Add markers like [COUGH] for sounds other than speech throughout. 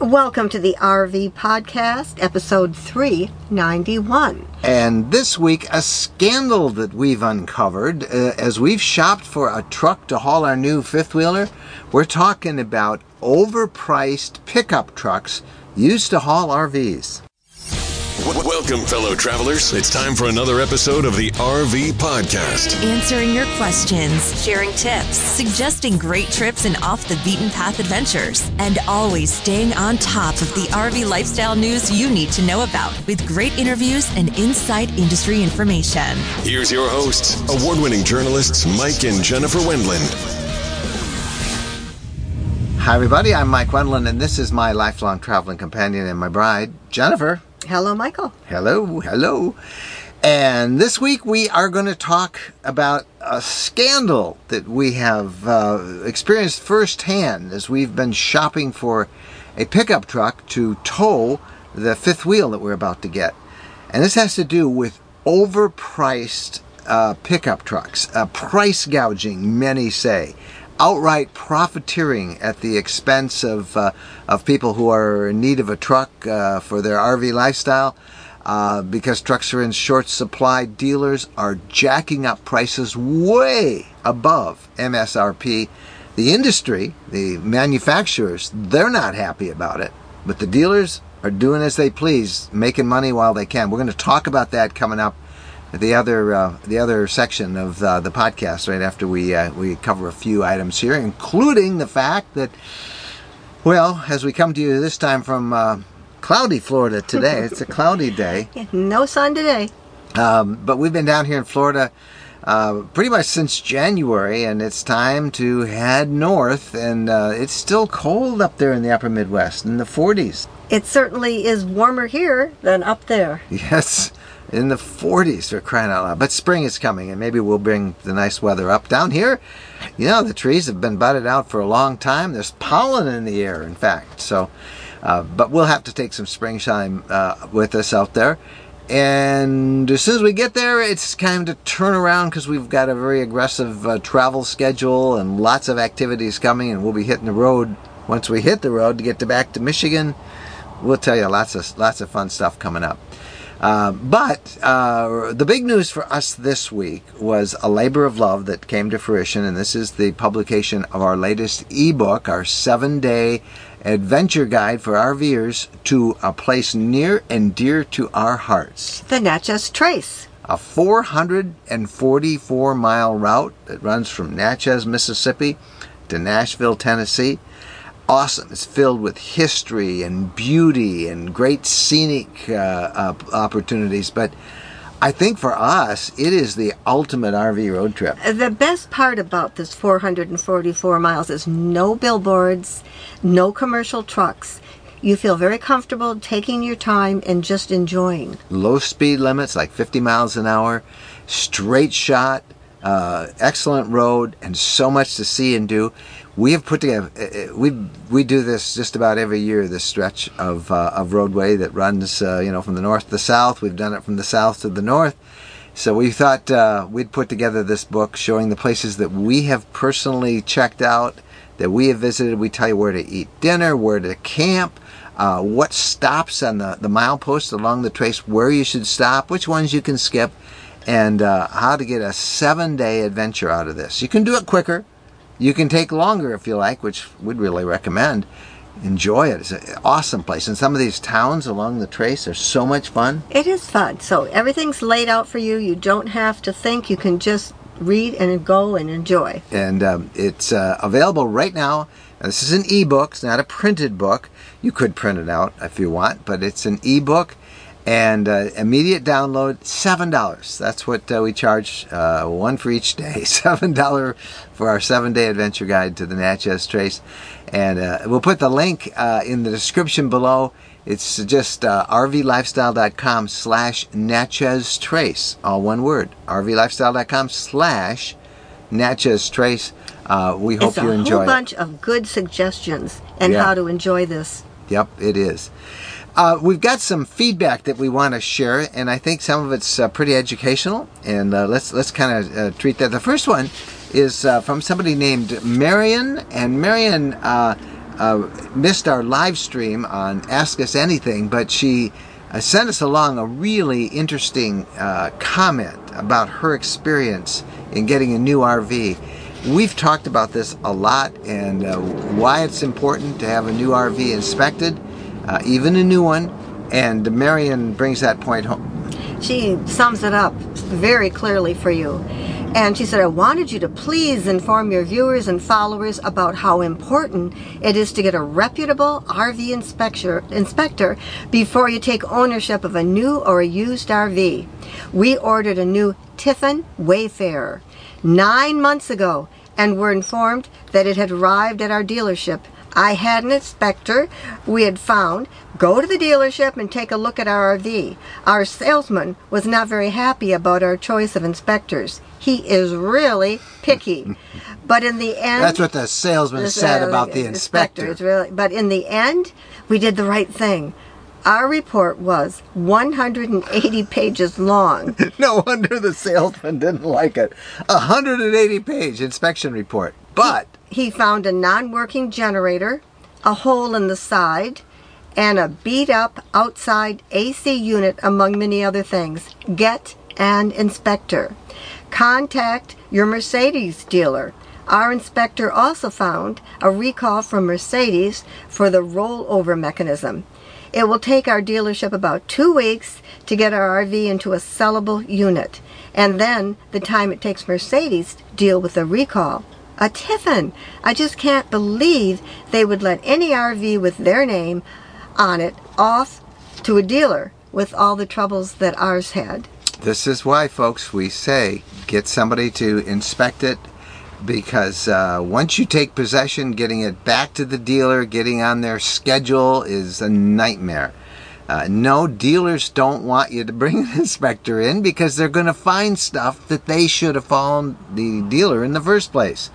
Welcome to the RV Podcast, episode 391. And this week, a scandal that we've uncovered uh, as we've shopped for a truck to haul our new fifth wheeler. We're talking about overpriced pickup trucks used to haul RVs. Welcome, fellow travelers. It's time for another episode of the RV Podcast. Answering your questions, sharing tips, suggesting great trips and off the beaten path adventures, and always staying on top of the RV lifestyle news you need to know about with great interviews and inside industry information. Here's your hosts, award winning journalists Mike and Jennifer Wendland. Hi, everybody. I'm Mike Wendland, and this is my lifelong traveling companion and my bride, Jennifer. Hello, Michael. Hello, hello. And this week we are going to talk about a scandal that we have uh, experienced firsthand as we've been shopping for a pickup truck to tow the fifth wheel that we're about to get. And this has to do with overpriced uh, pickup trucks, uh, price gouging, many say outright profiteering at the expense of uh, of people who are in need of a truck uh, for their RV lifestyle. Uh, because trucks are in short supply, dealers are jacking up prices way above MSRP. The industry, the manufacturers, they're not happy about it, but the dealers are doing as they please, making money while they can. We're going to talk about that coming up the other uh, the other section of uh, the podcast right after we uh, we cover a few items here, including the fact that, well, as we come to you this time from uh, cloudy Florida today, it's a cloudy day. [LAUGHS] No sun today. Um, but we've been down here in Florida. Uh, pretty much since January, and it's time to head north. And uh, it's still cold up there in the upper Midwest, in the 40s. It certainly is warmer here than up there. [LAUGHS] Yes, in the 40s for crying out loud. But spring is coming, and maybe we'll bring the nice weather up. Down here, you know, the trees have been budded out for a long time. There's pollen in the air, in fact. So, uh, but we'll have to take some springtime uh, with us out there. And as soon as we get there, it's time to turn around because we've got a very aggressive uh, travel schedule and lots of activities coming, and we'll be hitting the road once we hit the road to get to back to Michigan. We'll tell you lots of lots of fun stuff coming up. Uh, but uh, the big news for us this week was a labor of love that came to fruition, and this is the publication of our latest ebook, our seven day adventure guide for RVers to a place near and dear to our hearts. The Natchez Trace. A 444 mile route that runs from Natchez, Mississippi to Nashville, Tennessee awesome. It's filled with history and beauty and great scenic uh, uh, opportunities. But I think for us, it is the ultimate RV road trip. The best part about this 444 miles is no billboards, no commercial trucks. You feel very comfortable taking your time and just enjoying. Low speed limits, like 50 miles an hour, straight shot, uh, excellent road, and so much to see and do we have put together uh, uh, we we do this just about every year this stretch of uh, of roadway that runs uh, you know from the north to the south. We've done it from the south to the north. So we thought uh, we'd put together this book showing the places that we have personally checked out that we have visited. We tell you where to eat dinner where to camp uh, what stops on the, the milepost along the trace where you should stop which ones you can skip and how to get a seven day adventure out of this. You can do it quicker you can take longer if you like, which we'd really recommend. Enjoy it. It's an awesome place. And some of these towns along the trace are so much fun. It is fun. So everything's laid out for you. You don't have to think. You can just read and go and enjoy. And um, it's uh, available right now. This is an ebook, it's not a printed book. You could print it out if you want, but it's an ebook and uh, immediate download seven dollars. That's what uh, we charge uh, one for each day [LAUGHS] seven dollar for our seven day adventure guide to the natchez trace. And uh, we'll put the link uh, in the description below. It's just uh, rvlifestyle.com slash natchez trace all one word. Rvlifestyle.com slash natchez trace. We hope it's you enjoy it. a whole bunch of good suggestions and Yeah. how to enjoy this. Yep, it is. Uh, we've got some feedback that we want to share, and I think some of it's uh, pretty educational. And uh, let's let's kind of uh, treat that. The first one is uh, from somebody named Marion, and Marion uh, missed our live stream on Ask Us Anything, but she sent us along a really interesting comment about her experience in getting a new RV. We've talked about this a lot and why it's important to have a new RV inspected, uh, even a new one. And Marion brings that point home. She sums it up very clearly for you. And she said, I wanted you to please inform your viewers and followers about how important it is to get a reputable RV inspector, inspector before you take ownership of a new or a used RV. We ordered a new Tiffin Wayfarer nine months ago and were informed that it had arrived at our dealership. I had an inspector we had found go to the dealership and take a look at our RV. Our salesman was not very happy about our choice of inspectors. He is really picky. [LAUGHS] but in the end, That's what the salesman the said sales- about the inspector. It's really, but in the end, we did the right thing. Our report was 180 [LAUGHS] pages long. No wonder the salesman didn't like it. A 180 page inspection report. But he found a non-working generator, a hole in the side, and a beat-up outside AC unit, among many other things. Get an inspector. Contact your Mercedes dealer. Our inspector also found a recall from Mercedes for the rollover mechanism. It will take our dealership about two weeks to get our RV into a sellable unit, and then the time it takes Mercedes to deal with the recall. A Tiffin! I just can't believe they would let any RV with their name on it off to a dealer with all the troubles that ours had. this is why, folks, we say get somebody to inspect it because uh, once you take possession, getting it back to the dealer, getting on their schedule is a nightmare. Uh, no, dealers don't want you to bring [LAUGHS] an inspector in because they're going to find stuff that they should have found the dealer in the first place.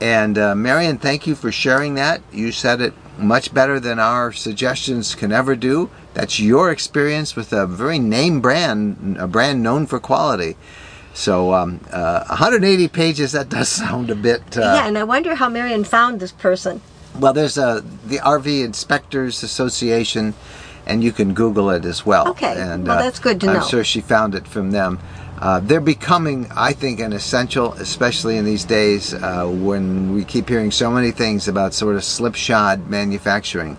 And uh, Marion, thank you for sharing that. You said it much better than our suggestions can ever do. That's your experience with a very name brand, a brand known for quality. So, um, uh, 180 pages, that does [LAUGHS] sound a bit. Uh, yeah, and I wonder how Marion found this person. Well, there's a, the RV Inspectors Association, and you can Google it as well. Okay, And, well, that's good to know. I'm sure she found it from them. Uh, they're becoming, I think, an essential, especially in these days uh, when we keep hearing so many things about sort of slipshod manufacturing.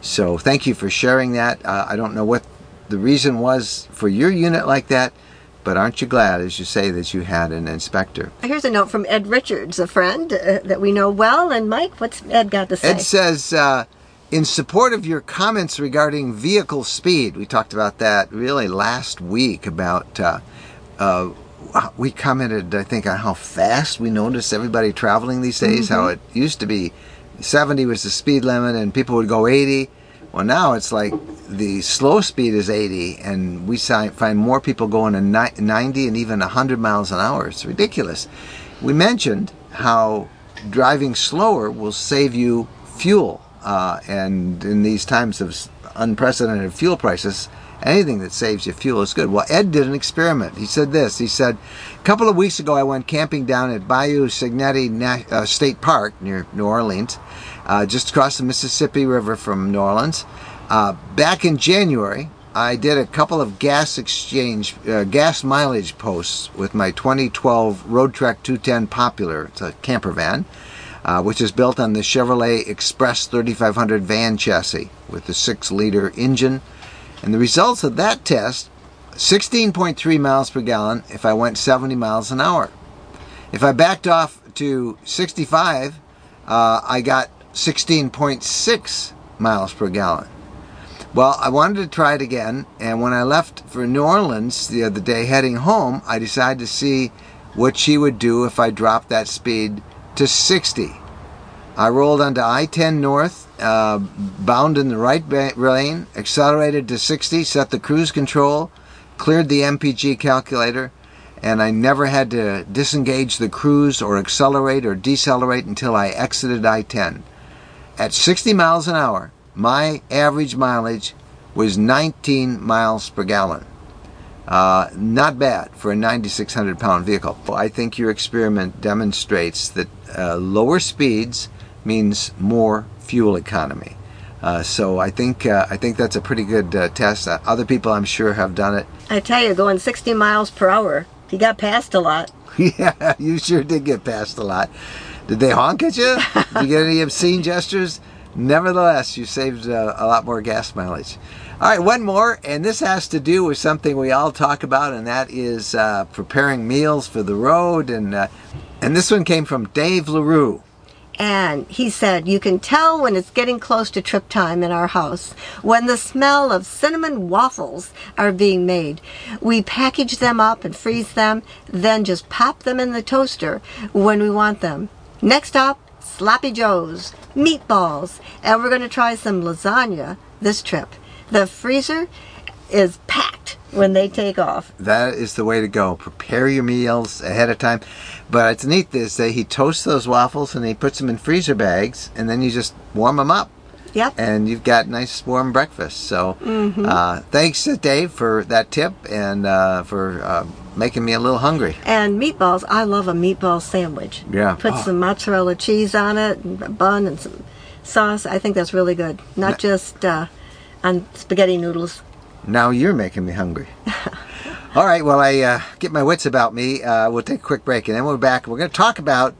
So, thank you for sharing that. Uh, I don't know what the reason was for your unit like that, but aren't you glad, as you say, that you had an inspector? Here's a note from Ed Richards, a friend uh, that we know well. And Mike, what's Ed got to say? Ed says, uh, in support of your comments regarding vehicle speed, we talked about that really last week about, uh, uh, we commented, I think, on how fast we noticed everybody traveling these days, how it used to be 70 was the speed limit and people would go 80. Well, now it's like the slow speed is 80, and we find more people going to 90 and even 100 miles an hour. It's ridiculous. We mentioned how driving slower will save you fuel, uh, and in these times of unprecedented fuel prices, anything that saves you fuel is good. Well, Ed did an experiment. He said this. He said, a couple of weeks ago, I went camping down at Bayou Segnette Na- uh, State Park near New Orleans, uh, just across the Mississippi River from New Orleans. Uh, back in January, I did a couple of gas exchange, uh, gas mileage posts with my 2012 Roadtrek 210 Popular. It's a camper van, uh, which is built on the Chevrolet Express 3500 van chassis with the 6 liter engine. And the results of that test 16.3 miles per gallon if I went 70 miles an hour. If I backed off to 65, uh, I got 16.6 miles per gallon. Well, I wanted to try it again, and when I left for New Orleans the other day heading home, I decided to see what she would do if I dropped that speed to 60. I rolled onto I 10 North, uh, bound in the right lane, accelerated to 60, set the cruise control, cleared the MPG calculator, and I never had to disengage the cruise or accelerate or decelerate until I exited I 10. At 60 miles an hour, my average mileage was 19 miles per gallon. Uh, not bad for a 9,600 pound vehicle. I think your experiment demonstrates that uh, lower speeds means more fuel economy. Uh, so I think uh, I think that's a pretty good uh, test. Uh, other people, I'm sure, have done it. I tell you, going 60 miles per hour, he got past a lot. [LAUGHS] yeah, you sure did get past a lot. Did they honk at you? did you get any obscene gestures? Nevertheless, you saved uh, a lot more gas mileage. All right, one more, and this has to do with something we all talk about, and that is uh, preparing meals for the road. And uh, and this one came from Dave Larue. And he said, You can tell when it's getting close to trip time in our house when the smell of cinnamon waffles are being made. We package them up and freeze them, then just pop them in the toaster when we want them. Next up, Sloppy Joe's, meatballs, and we're going to try some lasagna this trip. The freezer is packed when they take off. That is the way to go. Prepare your meals ahead of time. But it's neat this that he toasts those waffles and he puts them in freezer bags, and then you just warm them up. Yep. And you've got nice warm breakfast. So, Mm-hmm. uh, thanks, uh, Dave, for that tip and uh, for uh, making me a little hungry. And meatballs, I love a meatball sandwich. Yeah. Put Oh. some mozzarella cheese on it, and a bun, and some sauce. I think that's really good. Not just uh, on spaghetti noodles. Now you're making me hungry. [LAUGHS] All right, well, I uh, get my wits about me. Uh, we'll take a quick break, and then we're back. We're going to talk about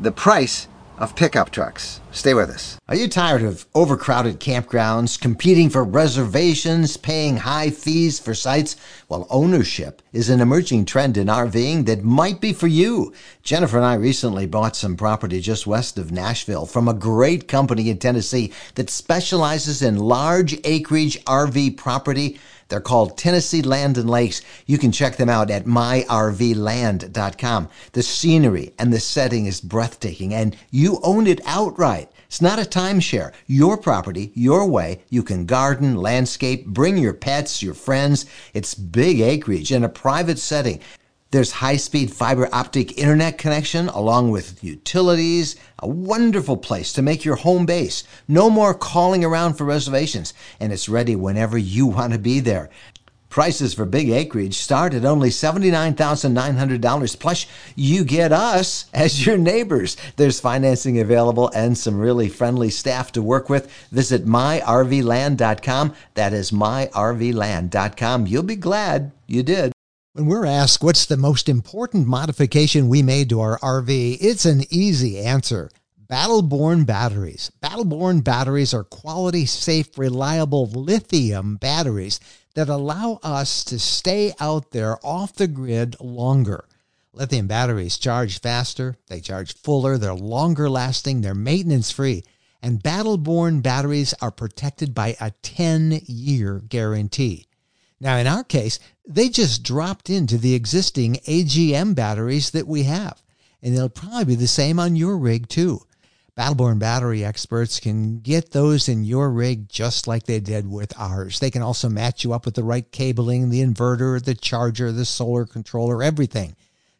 the price of pickup trucks. Stay with us. Are you tired of overcrowded campgrounds, competing for reservations, paying high fees for sites? Well, ownership is an emerging trend in RVing that might be for you. Jennifer and I recently bought some property just west of Nashville from a great company in Tennessee that specializes in large acreage RV property. They're called Tennessee Land and Lakes. You can check them out at myrvland.com. The scenery and the setting is breathtaking and you own it outright. It's not a timeshare. Your property, your way. You can garden, landscape, bring your pets, your friends. It's big acreage in a private setting. There's high speed fiber optic internet connection along with utilities. A wonderful place to make your home base. No more calling around for reservations, and it's ready whenever you [LAUGHS] want to be there. Prices for big acreage start at only $79,900. Plus, you get us [LAUGHS] as your neighbors. There's financing available and some really friendly staff to work with. Visit myrvland.com. That is myrvland.com. You'll be glad you did. When we're asked what's the most important modification we made to our RV, it's an easy answer. Battleborn batteries. Battleborn batteries are quality, safe, reliable lithium batteries that allow us to stay out there off the grid longer. Lithium batteries charge faster, they charge fuller, they're longer lasting, they're maintenance free, and Battleborn batteries are protected by a 10 year guarantee. Now, in our case, they just dropped into the existing AGM batteries that we have, and they'll probably be the same on your rig too. Battleborn battery experts can get those in your rig just like they did with ours. They can also match you up with the right cabling, the inverter, the charger, the solar controller, everything.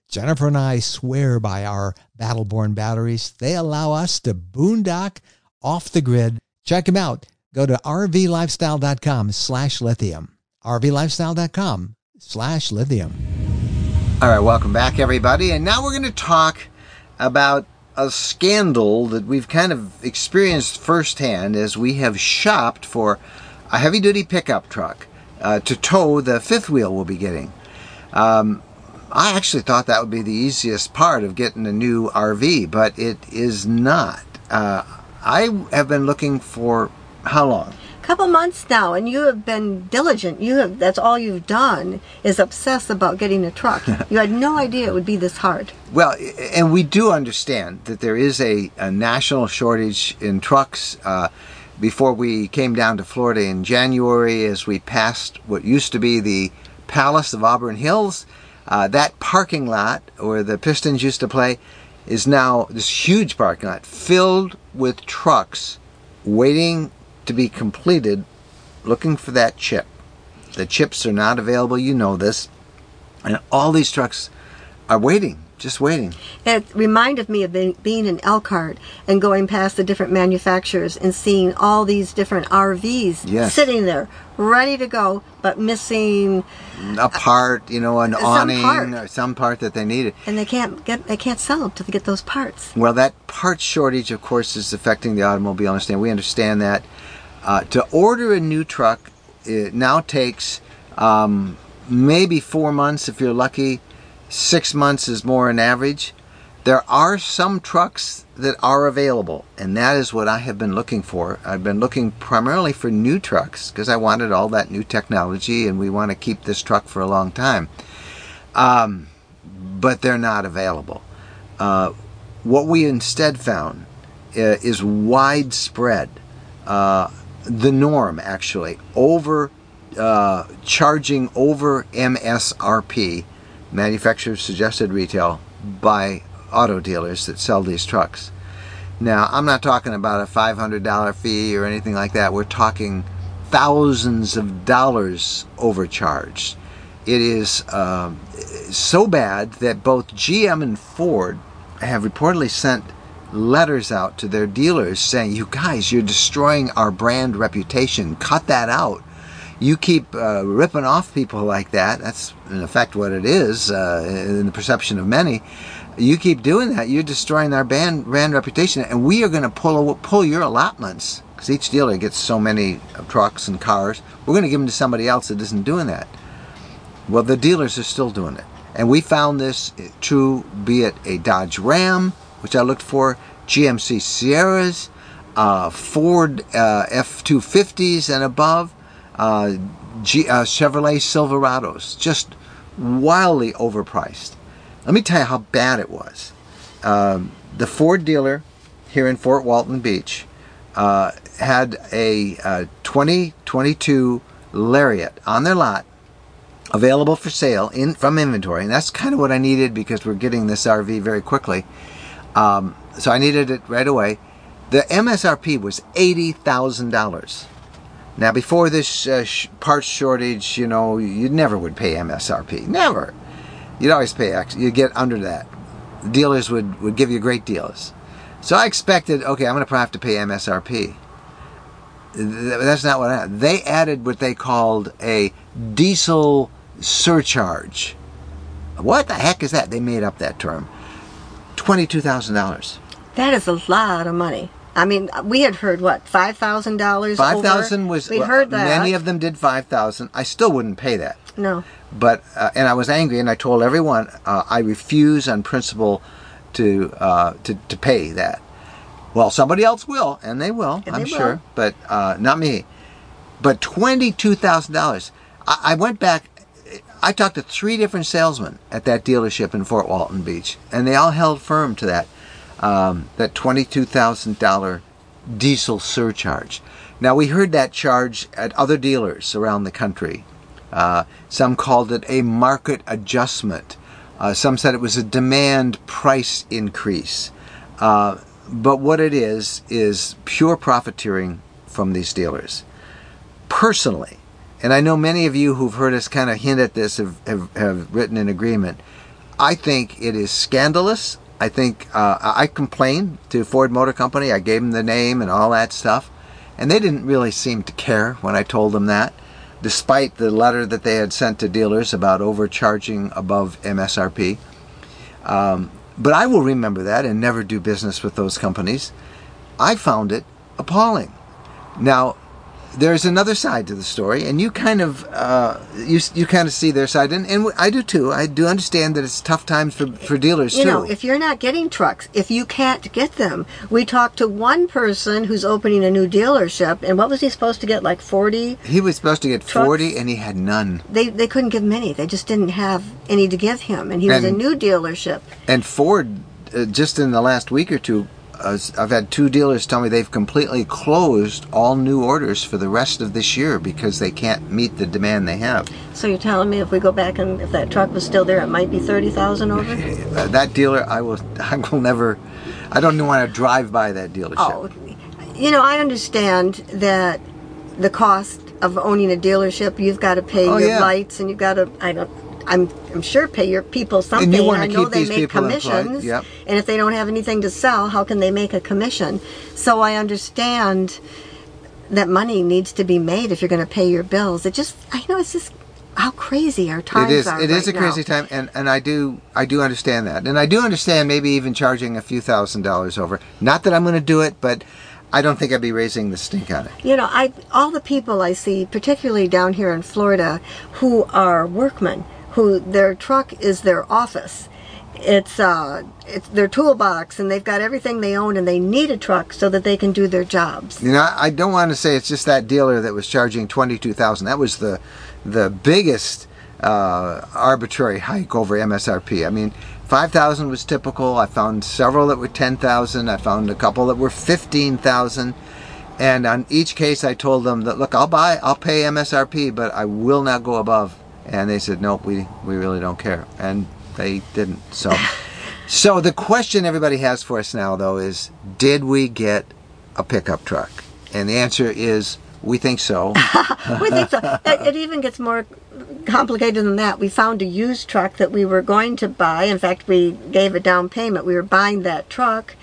Jennifer and I swear by our Battleborn batteries. They allow us to boondock off the grid. Check them out. Go to rvlifestyle.com slash lithium. rvlifestyle.com slash lithium. All right, welcome back, everybody. And now we're going to talk about a scandal that we've kind of experienced firsthand as we have shopped for a heavy duty pickup truck uh, to tow the fifth wheel we'll be getting. Um, I actually thought that would be the easiest part of getting a new RV, but it is not. Uh, I have been looking for how long? Couple months now and you have been diligent. You have that's all you've done is obsess about getting a truck. [LAUGHS] You had no idea it would be this hard. Well, and we do understand that there is a, a national shortage in trucks. Uh, before we came down to Florida in January, as we passed what used to be the Palace of Auburn Hills, uh, that parking lot where the Pistons used to play is now this huge parking lot filled with trucks waiting to be completed looking for that chip. The chips are not available, you know this. And all these trucks are waiting just waiting. It reminded me of being, being in Elkhart and going past the different manufacturers and seeing all these different RVs Yes. sitting there, ready to go, but missing, A part, you know, an awning part. or some part that they needed. and they can't get they can't sell them till they get those parts. Well, that part shortage, of course, is affecting the automobile industry. We understand that. Uh, to order a new truck, it now takes um, maybe four months if you're lucky. Six months is more an average. There are some trucks that are available, and that is what I have been looking for. I've been looking primarily for new trucks because I wanted all that new technology, and we want to keep this truck for a long time. Um, but they're not available. Uh, what we instead found uh, is widespread, uh, the norm actually, over uh, charging over MSRP, manufacturer suggested retail, by auto dealers that sell these trucks. Now, I'm not talking about a $500 fee or anything like that. We're talking thousands of dollars overcharged. It is um, so bad that both GM and Ford have reportedly sent letters out to their dealers saying, You guys, you're destroying our brand reputation. Cut that out. You keep uh, ripping off people like that. That's in effect what it is uh, in the perception of many. You keep doing that, you're destroying our brand, brand reputation, and we are going to pull pull your allotments because each dealer gets so many trucks and cars. We're going to give them to somebody else that isn't doing that. Well, the dealers are still doing it. And we found this true, be it a Dodge Ram, which I looked for, GMC Sierras, uh, Ford uh, F 250s and above, uh, G, uh, Chevrolet Silverados, just wildly overpriced. Let me tell you how bad it was. Um, the Ford dealer here in Fort Walton Beach uh, had a uh, 2022 Lariat on their lot available for sale in from inventory, and that's kind of what I needed because we're getting this RV very quickly. Um, so I needed it right away. The MSRP was eighty thousand dollars. Now, before this uh, sh- parts shortage, you know, you never would pay MSRP. Never. You'd always pay X. You'd get under that. Dealers would, would give you great deals. So I expected, okay, I'm going to probably have to pay MSRP. Th- That's not what I, they added what they called a diesel surcharge. What the heck is that? They made up that term. $22,000. That is a lot of money. I mean, we had heard what five thousand dollars. Five thousand was. We well, heard that. Many of them did five thousand. I still wouldn't pay that. no. But uh, and I was angry, and I told everyone uh, I refuse on principle to uh, to to pay that. Well, somebody else will, and they will, And I'm they will. sure, but uh, not me. But twenty two thousand dollars. I went back. I talked to three different salesmen at that dealership in Fort Walton Beach, and they all held firm to that um, that twenty-two thousand dollar diesel surcharge. Now we heard that charge at other dealers around the country. Uh, some called it a market adjustment. Uh, some said it was a demand price increase. Uh, but what it is is pure profiteering from these dealers. Personally, and I know many of you who've heard us kind of hint at this have, have, have written in agreement. I think it is scandalous. I think uh, I I complained to Ford Motor Company. I gave them the name and all that stuff, and they didn't really seem to care when I told them that, despite the letter that they had sent to dealers about overcharging above MSRP. Um, but I will remember that and never do business with those companies. I found it appalling. Now, there's another side to the story, and you kind of uh, you you kind of see their side, and, and I do too. I do understand that it's tough times for, for dealers You too. know, if you're not getting trucks, if you can't get them, we talked to one person who's opening a new dealership, and what was he supposed to get? Like forty? he was supposed to get Trucks? forty, and he had none. They they couldn't give him any. They just didn't have any to give him, and he was a new dealership. And Ford, uh, just in the last week or two, I've had two dealers tell me they've completely closed all new orders for the rest of this year because they can't meet the demand they have. So you're telling me if we go back and if that truck was still there, it might be thirty thousand over? [LAUGHS] Uh, that dealer, I will, [LAUGHS] I will never, I don't want to drive by that dealership. Oh, you know, I understand that the cost of owning a dealership, you've got to pay Oh, your yeah. lights and you've got to, I don't, I'm I'm sure pay your people something. you wanna I know keep they these make people commissions. yep. And if they don't have anything to sell, how can they make a commission? So I understand that money needs to be made if you're going to pay your bills. It just I know it's just how crazy our times It is. are. It is right a crazy time, and, and I do I do understand that, and I do understand maybe even charging a few thousand dollars over. Not that I'm going to do it, but I don't think I'd be raising the stink on it. You know, I all the people I see, particularly down here in Florida, who are workmen, who their truck is their office. It's uh, it's their toolbox, and they've got everything they own, and they need a truck so that they can do their jobs. You know, I don't want to say it's just that dealer that was charging twenty two thousand. That was the the biggest uh, arbitrary hike over MSRP. I mean, five thousand was typical. I found several that were ten thousand. I found a couple that were fifteen thousand. And on each case, I told them that look, I'll buy, I'll pay MSRP, but I will not go above. And they said, nope, we we really don't care, and they didn't. So, so the question everybody has for us now, though, is did we get a pickup truck? And the answer is we think so. [LAUGHS] we think so. It, even gets more complicated than that. We found a used truck that we were going to buy. In fact, we gave a down payment. We were buying that truck,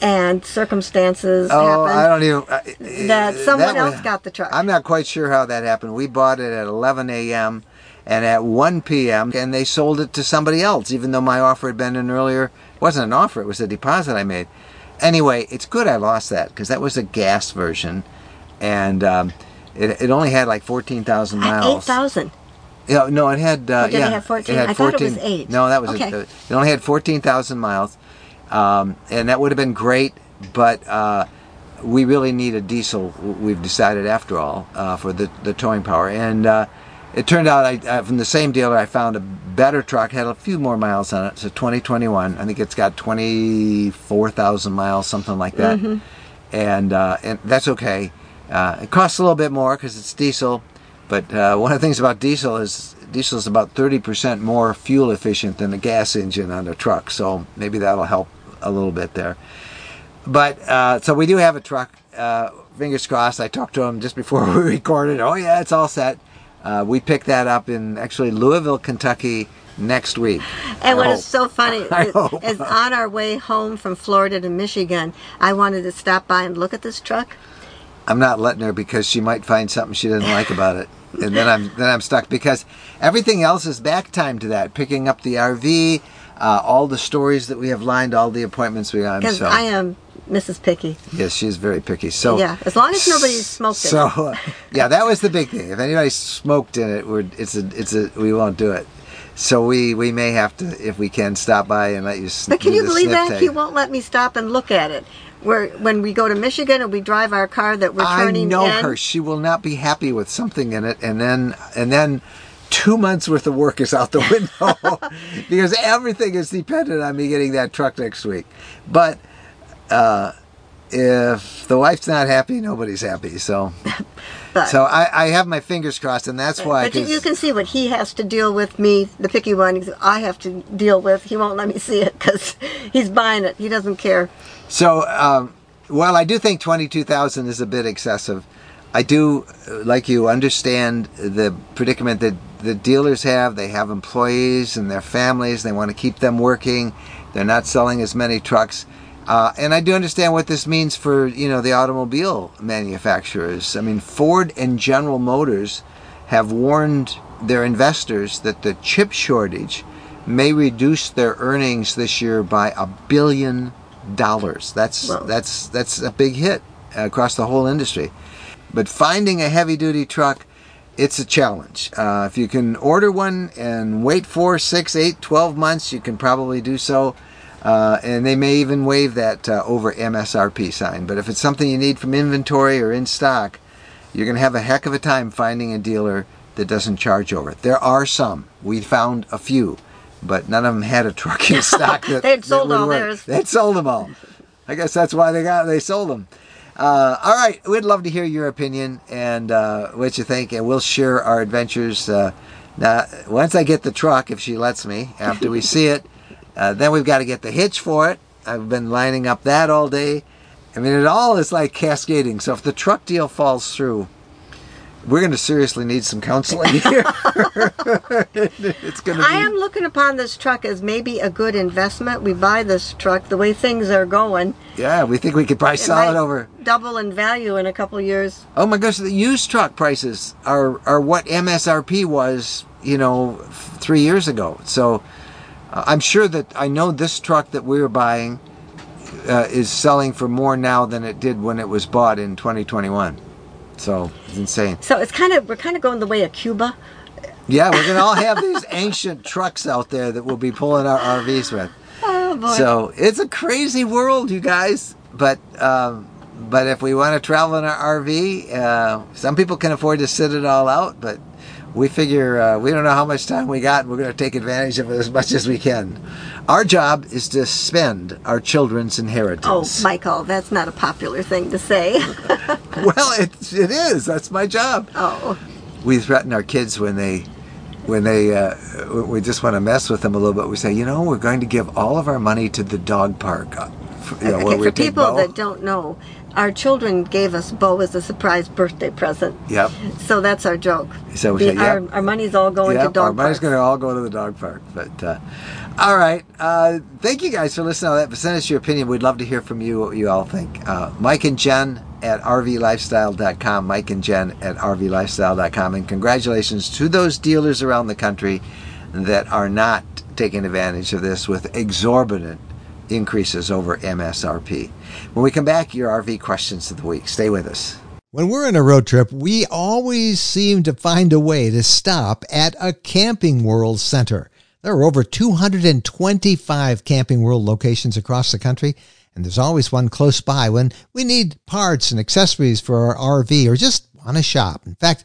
and circumstances Oh, happened. I don't even. uh, that someone that else got the truck. I'm not quite sure how that happened. We bought it at 11 a.m. and at 1 p.m. and they sold it to somebody else, even though my offer had been an earlier. It wasn't an offer; it was a deposit I made. Anyway, it's good I lost that because that was a gas version, and um, it, it only had like 14,000 Eight miles. thousand. Yeah, no, it had. Uh, Oh, it yeah, have 14? had I thought it was eight. No, that was Okay. it. It only had fourteen thousand miles, um, and that would have been great. But uh, we really need a diesel. We've decided after all uh, for the the towing power, and uh, it turned out I, uh, from the same dealer I found a better truck. Had a few more miles on it. It's a 2021. I think it's got twenty four thousand miles, something like that, Mm-hmm. and uh, and that's okay. Uh, it costs a little bit more because it's diesel. But uh, one of the things about diesel is diesel is about 30% more fuel efficient than a gas engine on a truck. So maybe that'll help a little bit there. But uh, so we do have a truck. Uh, fingers crossed. I talked to him just before [LAUGHS] we recorded. Oh yeah, it's all set. Uh, we pick that up in actually Louisville, Kentucky next week. And I what hope. is so funny [LAUGHS] is, is on our way home from Florida to Michigan, I wanted to stop by and look at this truck. I'm not letting her because she might find something she doesn't like about it, [LAUGHS] and then I'm then I'm stuck because everything else is back time to that. Picking up the RV, uh, all the stories that we have lined, all the appointments we have. Because So I am Mrs. Picky. yes, she's very picky. So yeah, as long as nobody smoked it. So uh, [LAUGHS] yeah, that was the big thing. If anybody smoked in it, we're, it's a it's a we won't do it. So we we may have to if we can stop by and let you. But can you believe that? tag. He won't let me stop and look at it. Where when we go to Michigan and we drive our car that we're turning. I know in. her. She will not be happy with something in it, and then and then two months worth of work is out the window [LAUGHS] [LAUGHS] because everything is dependent on me getting that truck next week. But uh, if the wife's not happy, nobody's happy. So [LAUGHS] But, so I, I have my fingers crossed, and that's why. but you can see what he has to deal with. Me, the picky one, I have to deal with. He won't let me see it because [LAUGHS] he's buying it. He doesn't care. So, um, while I do think 22,000 is a bit excessive, I do, uh, like you, understand the predicament that the dealers have. They have employees and their families. They want to keep them working. They're not selling as many trucks. Uh, and I do understand what this means for, you know, the automobile manufacturers. I mean, Ford and General Motors have warned their investors that the chip shortage may reduce their earnings this year by a billion dollars. That's Wow. that's that's a big hit across the whole industry. But finding a heavy duty truck, it's a challenge. Uh, if you can order one and wait four, six, eight, twelve months, you can probably do so. Uh, and they may even waive that uh, over MSRP sign. But if it's something you need from inventory or in stock, you're going to have a heck of a time finding a dealer that doesn't charge over it. There are some. We found a few, but none of them had a truck in [LAUGHS] stock. That, They'd sold all work. theirs. They'd sold them all. I guess that's why they got they sold them. Uh, all right, we'd love to hear your opinion and uh, what you think, and we'll share our adventures. Uh, now, once I get the truck, if she lets me, after we see it, uh, then we've got to get the hitch for it. I've been lining up that all day. I mean, it all is like cascading. So if the truck deal falls through, we're going to seriously need some counseling [LAUGHS] here. [LAUGHS] it's going to be. I am looking upon this truck as maybe a good investment. We buy this truck the way things are going. Yeah, we think we could probably sell it over. double in value in a couple years. Oh my gosh, the used truck prices are are what MSRP was, you know, three years ago. So uh, I'm sure that I know this truck that we were buying uh, is selling for more now than it did when it was bought in 2021. So it's insane. So it's kind of we're kind of going the way of Cuba. Yeah, we're gonna all have these [LAUGHS] ancient trucks out there that we'll be pulling our RVs with. Oh boy. So it's a crazy world, you guys. But um, but if we want to travel in our RV, uh, some people can afford to sit it all out. But we figure uh, we don't know how much time we got. and We're going to take advantage of it as much as we can. Our job is to spend our children's inheritance. oh. Michael, that's not a popular thing to say. [LAUGHS] [LAUGHS] well, it, it is. That's my job. oh, we threaten our kids when they when they uh, we just want to mess with them a little bit. We say, you know, we're going to give all of our money to the dog park. For- You know, okay. For people that don't know, our children gave us Bo as a surprise birthday present. Yep. So that's our joke. So we The- say, our, yep. our money's all going Yep, to dog our money's going to all go to the dog park. But uh, all right, uh, thank you guys for listening to that. But Send us your opinion. We'd love to hear from you what you all think. Uh, Mike and Jen at rvlifestyle.com. Mike and Jen at rvlifestyle.com. And congratulations to those dealers around the country that are not taking advantage of this with exorbitant increases over MSRP. When we come back, your RV questions of the week. Stay with us. When we're on a road trip, we always seem to find a way to stop at a Camping World center. There are over 225 Camping World locations across the country, and there's always one close by when we need parts and accessories for our RV or just want to shop. In fact,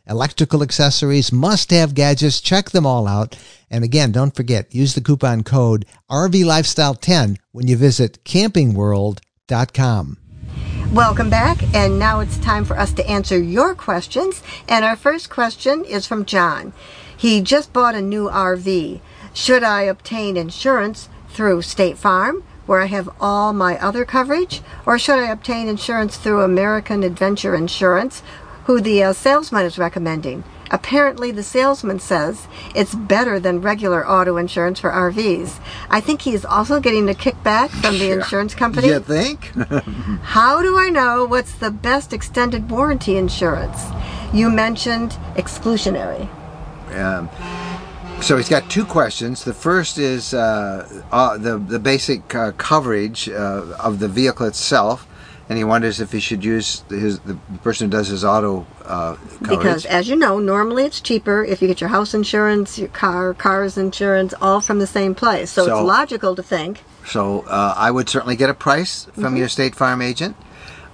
electrical accessories, must have gadgets. Check them all out. And again, don't forget, use the coupon code RVLifestyle10 when you visit campingworld.com. Welcome back, and now it's time for us to answer your questions. And our first question is from John. He just bought a new RV. Should I obtain insurance through State Farm, where I have all my other coverage, or should I obtain insurance through American Adventure Insurance, who the uh, salesman is recommending? Apparently, the salesman says it's better than regular auto insurance for RVs. I think he's also getting a kickback from the insurance company. You think? [LAUGHS] How do I know what's the best extended warranty insurance? You mentioned exclusionary. Um, so he's got two questions. The first is uh, uh, the the basic uh, coverage uh, of the vehicle itself, and he wonders if he should use his the person who does his auto uh, coverage. Because, as you know, normally it's cheaper if you get your house insurance, your car, car's insurance, all from the same place. So, So- it's logical to think. So uh, I would certainly get a price from your State Farm agent.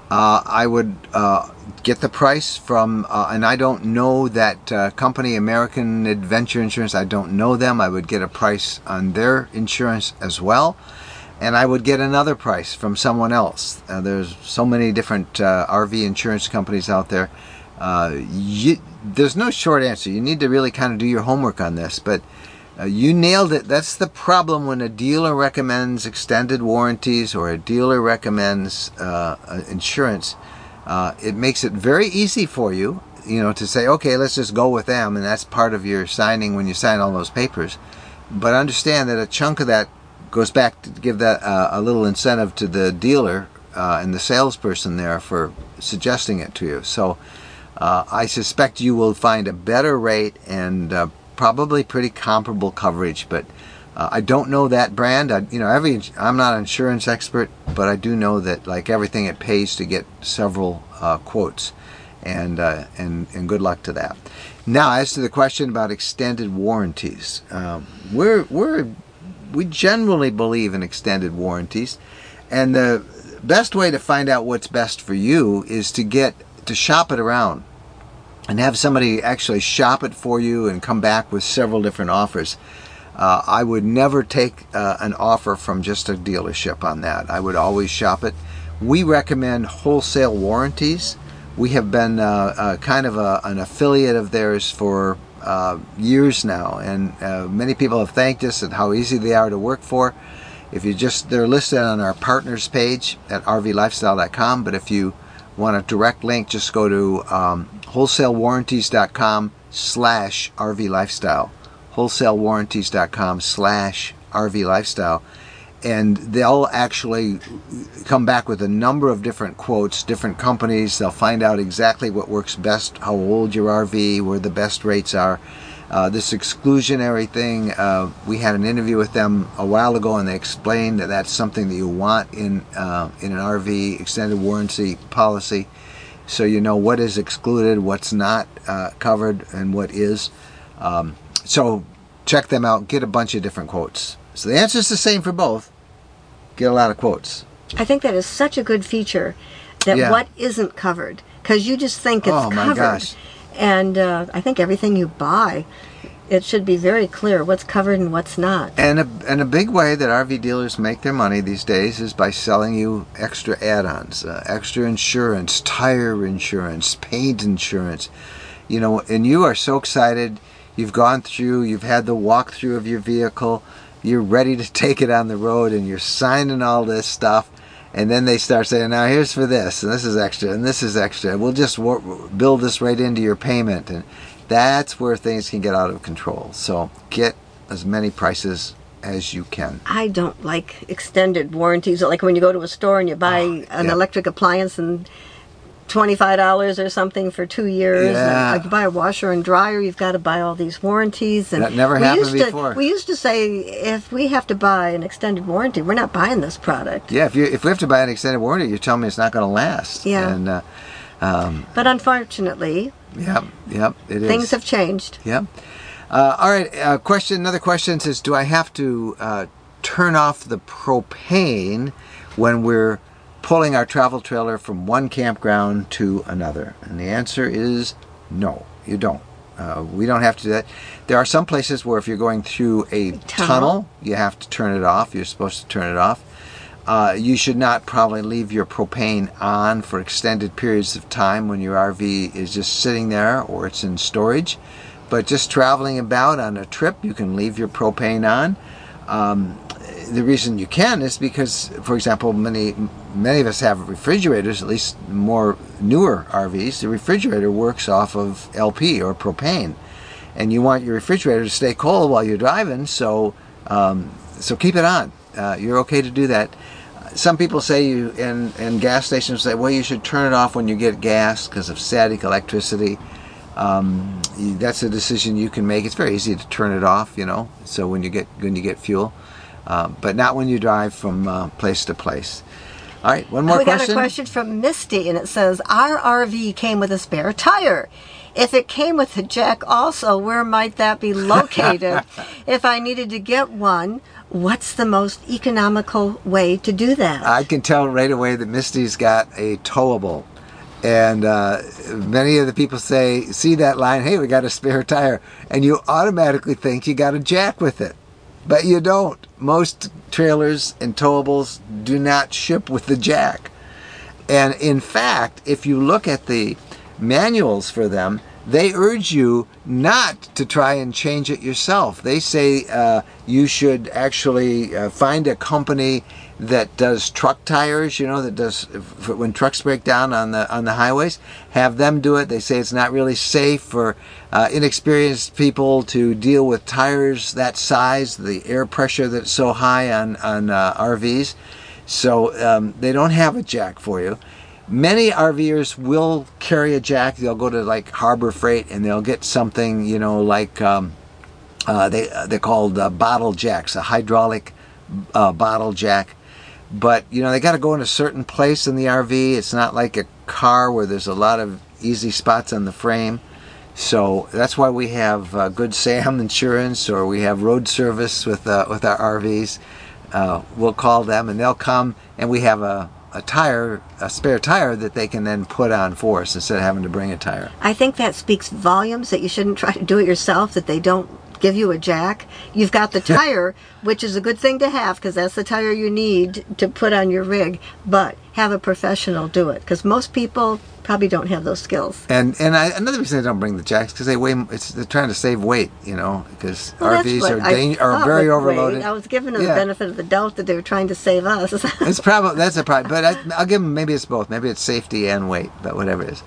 Uh, I would uh, get the price from, uh, and I don't know that uh, company, American Adventure Insurance. I don't know them. I would get a price on their insurance as well, and I would get another price from someone else. Uh, there's so many different uh, RV insurance companies out there. Uh, you, there's no short answer. You need to really kind of do your homework on this, but. Uh, you nailed it. That's the problem when a dealer recommends extended warranties or a dealer recommends uh, insurance. Uh, it makes it very easy for you, you know, to say, okay, let's just go with them, and that's part of your signing when you sign all those papers. But understand that a chunk of that goes back to give that uh, a little incentive to the dealer uh, and the salesperson there for suggesting it to you. So uh, I suspect you will find a better rate and uh, probably pretty comparable coverage, but uh, I don't know that brand. I, you know, every I'm not an insurance expert, but I do know that like everything, it pays to get several uh, quotes, and and and good luck to that. Now, as to the question about extended warranties, um, we're we're we generally believe in extended warranties, and the best way to find out what's best for you is to get to shop it around and have somebody actually shop it for you and come back with several different offers. Uh, I would never take uh, an offer from just a dealership on that. I would always shop it. We recommend wholesale warranties. We have been uh, uh kind of a, an affiliate of theirs for uh, years now, and uh, many people have thanked us and how easy they are to work for. If you just, they're listed on our partners page at rvlifestyle.com, but if you want a direct link, just go to um, wholesalewarranties.com slash rvlifestyle wholesalewarranties.com slash rvlifestyle and they'll actually come back with a number of different quotes different companies. They'll find out exactly what works best how old your rv where the best rates are. Uh, this exclusionary thing uh, we had an interview with them a while ago and they explained that that's something that you want in uh, in an rv extended warranty policy. So you know what is excluded what's not uh, covered and what is. Um, so check them out, get a bunch of different quotes. So the answer is the same for both. Get a lot of quotes. I think that is such a good feature that yeah. what isn't covered because you just think it's oh, covered. Gosh. And uh, I think everything you buy, it should be very clear what's covered and what's not. And a, and a big way that RV dealers make their money these days is by selling you extra add-ons, uh, extra insurance, tire insurance, paint insurance. You know, and you are so excited You've gone through, you've had the walkthrough of your vehicle, you're ready to take it on the road, and you're signing all this stuff. And then they start saying, now here's for this, and this is extra, and this is extra. We'll just build this right into your payment. And that's where things can get out of control. So get as many prices as you can. I don't like extended warranties. Like when you go to a store and you buy oh, an electric appliance and $25 or something for two years. Yeah. Like you buy a washer and dryer, you've got to buy all these warranties. And that never happened before. To, we used to say if we have to buy an extended warranty, we're not buying this product. Yeah, if you if we have to buy an extended warranty, you're telling me it's not going to last. Yeah. And, uh, um, but unfortunately, yep, yep, it things is. have changed. Yep. Uh, all right. Uh, question. Another question says, do I have to uh, turn off the propane when we're pulling our travel trailer from one campground to another? And the answer is no, you don't. Uh, we don't have to do that. There are some places where if you're going through a tunnel, tunnel you have to turn it off. You're supposed to turn it off. Uh, you should not probably leave your propane on for extended periods of time when your RV is just sitting there or it's in storage. But just traveling about on a trip, you can leave your propane on. Um, the reason you can is because, for example, many many of us have refrigerators. At least more newer RVs, the refrigerator works off of LP or propane, and you want your refrigerator to stay cold while you're driving. So um, so keep it on. Uh, you're okay to do that. Some people say you and gas stations say, well, you should turn it off when you get gas because of static electricity. Um, that's a decision you can make. It's very easy to turn it off, you know. So when you get when you get fuel. Uh, but not when you drive from uh, place to place. All right, one more we question. We got a question from Misty, and it says, Our RV came with a spare tire. If it came with a jack also, where might that be [LAUGHS] located? if I needed to get one, what's the most economical way to do that? I can tell right away that Misty's got a towable. And uh, many of the people say, see that line, hey, we got a spare tire. And you automatically think you got a jack with it. But you don't. Most trailers and towables do not ship with the jack. And in fact, if you look at the manuals for them, they urge you not to try and change it yourself. They say uh, you should actually uh, find a company that does truck tires, you know, that does when trucks break down on the on the highways, have them do it. They say it's not really safe for uh, inexperienced people to deal with tires that size, the air pressure that's so high on on uh, RVs. So um, they don't have a jack for you. Many RVers will carry a jack. They'll go to like Harbor Freight and they'll get something, you know, like um, uh, they they're called uh, bottle jacks, a hydraulic uh, bottle jack but you know they got to go in a certain place in the RV. It's not like a car where there's a lot of easy spots on the frame. So that's why we have uh, Good Sam [LAUGHS] Insurance, or we have road service with uh, with our RVs. Uh, we'll call them, and they'll come, and we have a, a tire, a spare tire that they can then put on for us instead of having to bring a tire. I think that speaks volumes that you shouldn't try to do it yourself, that they don't give you a jack. You've got the [LAUGHS] tire, which is a good thing to have because that's the tire you need to put on your rig, but have a professional do it because most people probably don't have those skills. And and I, another reason they don't bring the jacks because they weigh. It's they're trying to save weight, you know, because Well, RVs are dang, are very with weight. overloaded. I was giving them Yeah. the benefit of the doubt that they were trying to save us. [LAUGHS] It's probably that's a problem, but I, I'll give them maybe it's both. Maybe it's safety and weight, but whatever it is.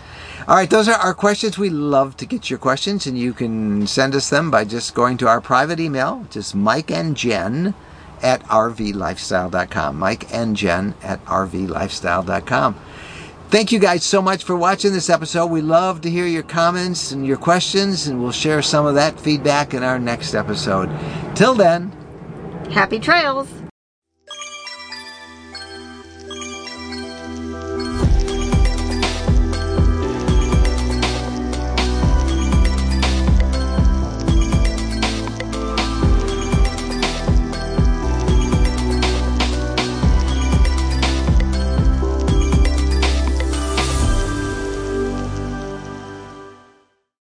All right, those are our questions. We love to get your questions, and you can send us them by just going to our private email, which is Mike and Jen at rvlifestyle.com. Mike and Jen at rvlifestyle.com. Thank you guys so much for watching this episode. We love to hear your comments and your questions, and we'll share some of that feedback in our next episode. Till then. Happy trails!